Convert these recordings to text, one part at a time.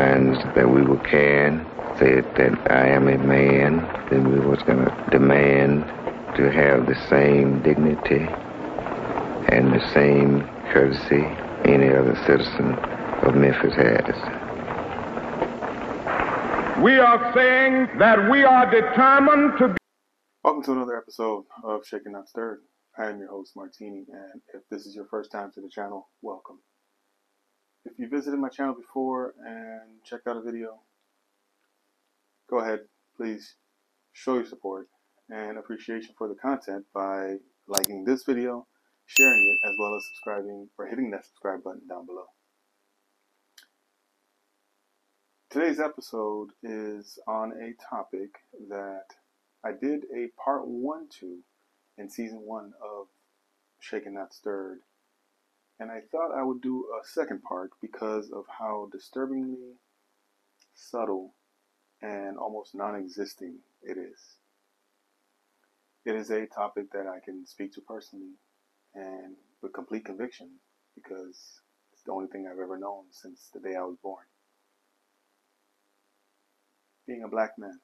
signs that we were carrying said that I am a man, then we was going to demand to have the same dignity and the same courtesy any other citizen of Memphis has. We are saying that we are determined to be. Welcome to another episode of Shaken Not Stirred. I am your host, Martini, and if this is your first time to the channel, welcome. If you visited my channel before and checked out a video, go ahead, please show your support and appreciation for the content by liking this video, sharing it, as well as subscribing or hitting that subscribe button down below. Today's episode is on a topic that I did a part one to in season one of Shaken Not Stirred. And I thought I would do a second part because of how disturbingly subtle and almost non existing it is. It is a topic that I can speak to personally and with complete conviction because it's the only thing I've ever known since the day I was born. Being a black man.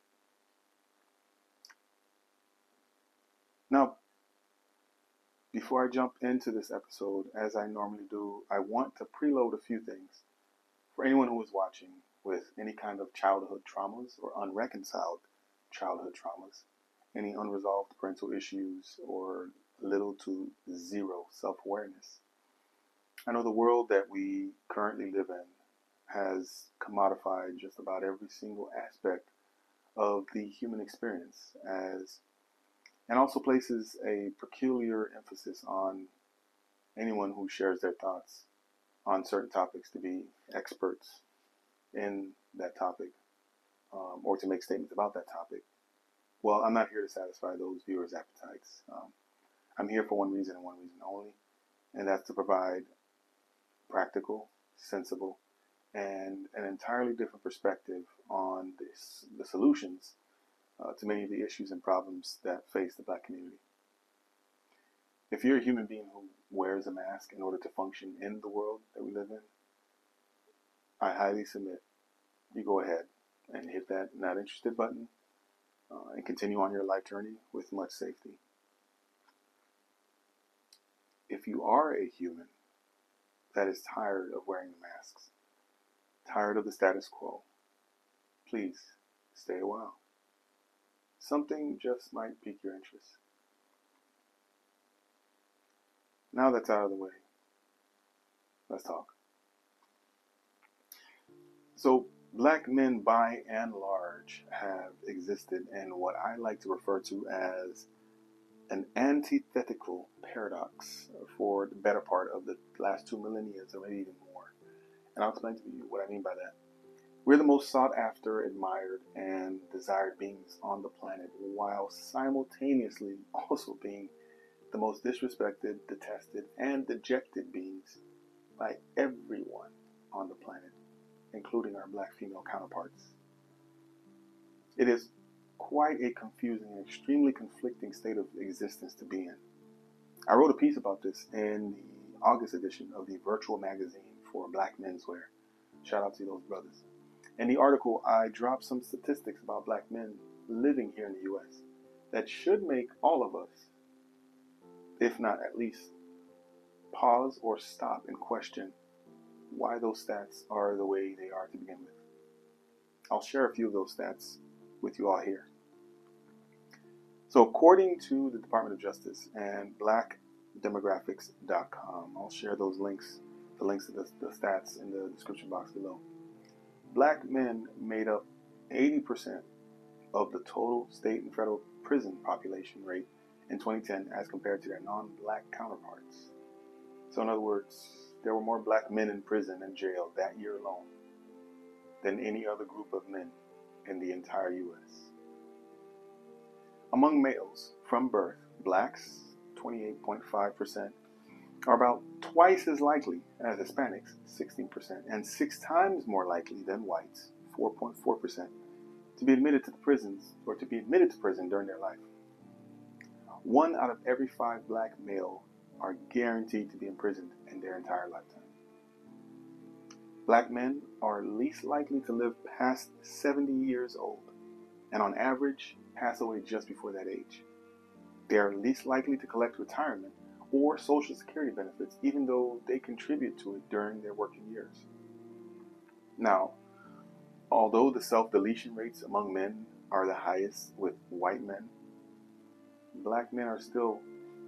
Now, before I jump into this episode, as I normally do, I want to preload a few things. For anyone who is watching with any kind of childhood traumas or unreconciled childhood traumas, any unresolved parental issues, or little to zero self awareness. I know the world that we currently live in has commodified just about every single aspect of the human experience as and also places a peculiar emphasis on anyone who shares their thoughts on certain topics to be experts in that topic um, or to make statements about that topic. Well, I'm not here to satisfy those viewers' appetites. Um, I'm here for one reason and one reason only, and that's to provide practical, sensible, and an entirely different perspective on this, the solutions uh, to many of the issues and problems that face the black community. If you're a human being who wears a mask in order to function in the world that we live in, I highly submit you go ahead and hit that not interested button uh, and continue on your life journey with much safety. If you are a human that is tired of wearing the masks, tired of the status quo, please stay a while something just might pique your interest. Now that's out of the way, let's talk. So, black men by and large have existed in what I like to refer to as an antithetical paradox for the better part of the last two millennia, or maybe even more. And I'll explain to you what I mean by that. We're the most sought after, admired, and desired beings on the planet, while simultaneously also being the most disrespected, detested, and dejected beings by everyone on the planet, including our black female counterparts. It is quite a confusing and extremely conflicting state of existence to be in. I wrote a piece about this in the August edition of the virtual magazine for Black Menswear. Shout out to those brothers. In the article, I dropped some statistics about black men living here in the U.S. that should make all of us, if not at least, pause or stop and question why those stats are the way they are to begin with. I'll share a few of those stats with you all here. So, according to the Department of Justice and blackdemographics.com, I'll share those links, the links to the, the stats in the description box below black men made up 80% of the total state and federal prison population rate in 2010 as compared to their non black counterparts. So, in other words, there were more black men in prison and jail that year alone than any other group of men in the entire U.S. Among males from birth, blacks, 28.5%, are about twice as likely as Hispanics, 16%, and six times more likely than whites, 4.4%, to be admitted to the prisons or to be admitted to prison during their life. One out of every five black male are guaranteed to be imprisoned in their entire lifetime. Black men are least likely to live past 70 years old, and on average, pass away just before that age. They are least likely to collect retirement or Social Security benefits, even though they contribute to it during their working years. Now, although the self deletion rates among men are the highest with white men, black men are still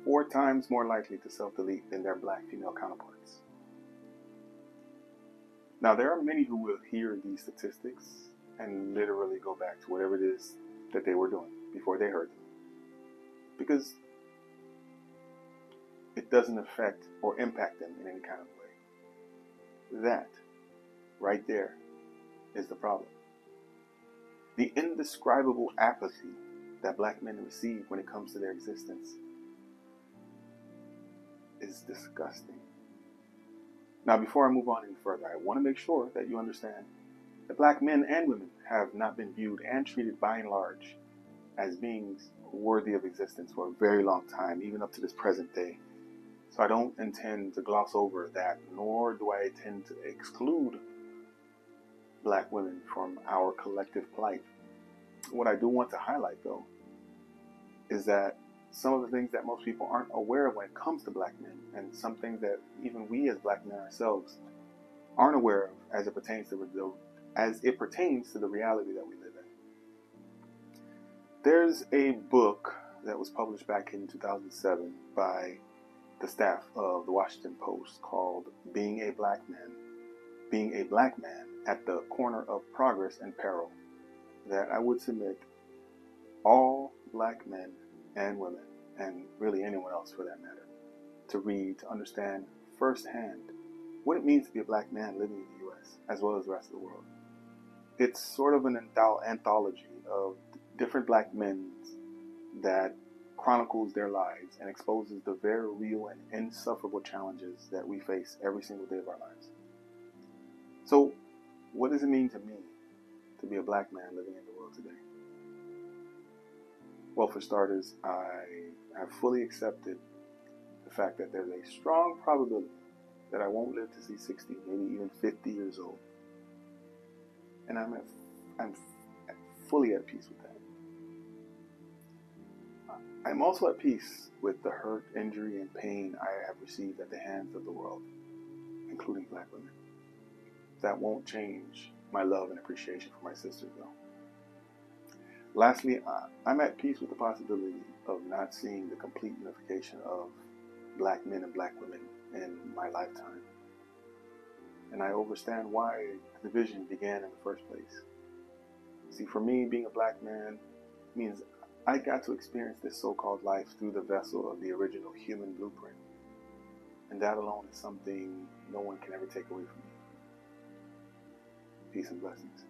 four times more likely to self delete than their black female counterparts. Now, there are many who will hear these statistics and literally go back to whatever it is that they were doing before they heard them. Because it doesn't affect or impact them in any kind of way. That, right there, is the problem. The indescribable apathy that black men receive when it comes to their existence is disgusting. Now, before I move on any further, I want to make sure that you understand that black men and women have not been viewed and treated by and large as beings worthy of existence for a very long time, even up to this present day. So I don't intend to gloss over that, nor do I intend to exclude black women from our collective plight. What I do want to highlight, though, is that some of the things that most people aren't aware of when it comes to black men, and some things that even we as black men ourselves aren't aware of as it pertains to the as it pertains to the reality that we live in. There's a book that was published back in 2007 by the staff of the Washington Post called Being a Black Man, Being a Black Man at the Corner of Progress and Peril, that I would submit all black men and women, and really anyone else for that matter, to read to understand firsthand what it means to be a black man living in the U.S. as well as the rest of the world. It's sort of an anthology of different black men that chronicles their lives and exposes the very real and insufferable challenges that we face every single day of our lives. So, what does it mean to me to be a black man living in the world today? Well, for starters, I have fully accepted the fact that there's a strong probability that I won't live to see 60, maybe even 50 years old. And I'm, at, I'm fully at peace with that. I'm also at peace with the hurt, injury, and pain I have received at the hands of the world, including black women. That won't change my love and appreciation for my sisters, though. Lastly, I'm at peace with the possibility of not seeing the complete unification of black men and black women in my lifetime. And I understand why the division began in the first place. See, for me, being a black man means I got to experience this so called life through the vessel of the original human blueprint. And that alone is something no one can ever take away from me. Peace and blessings.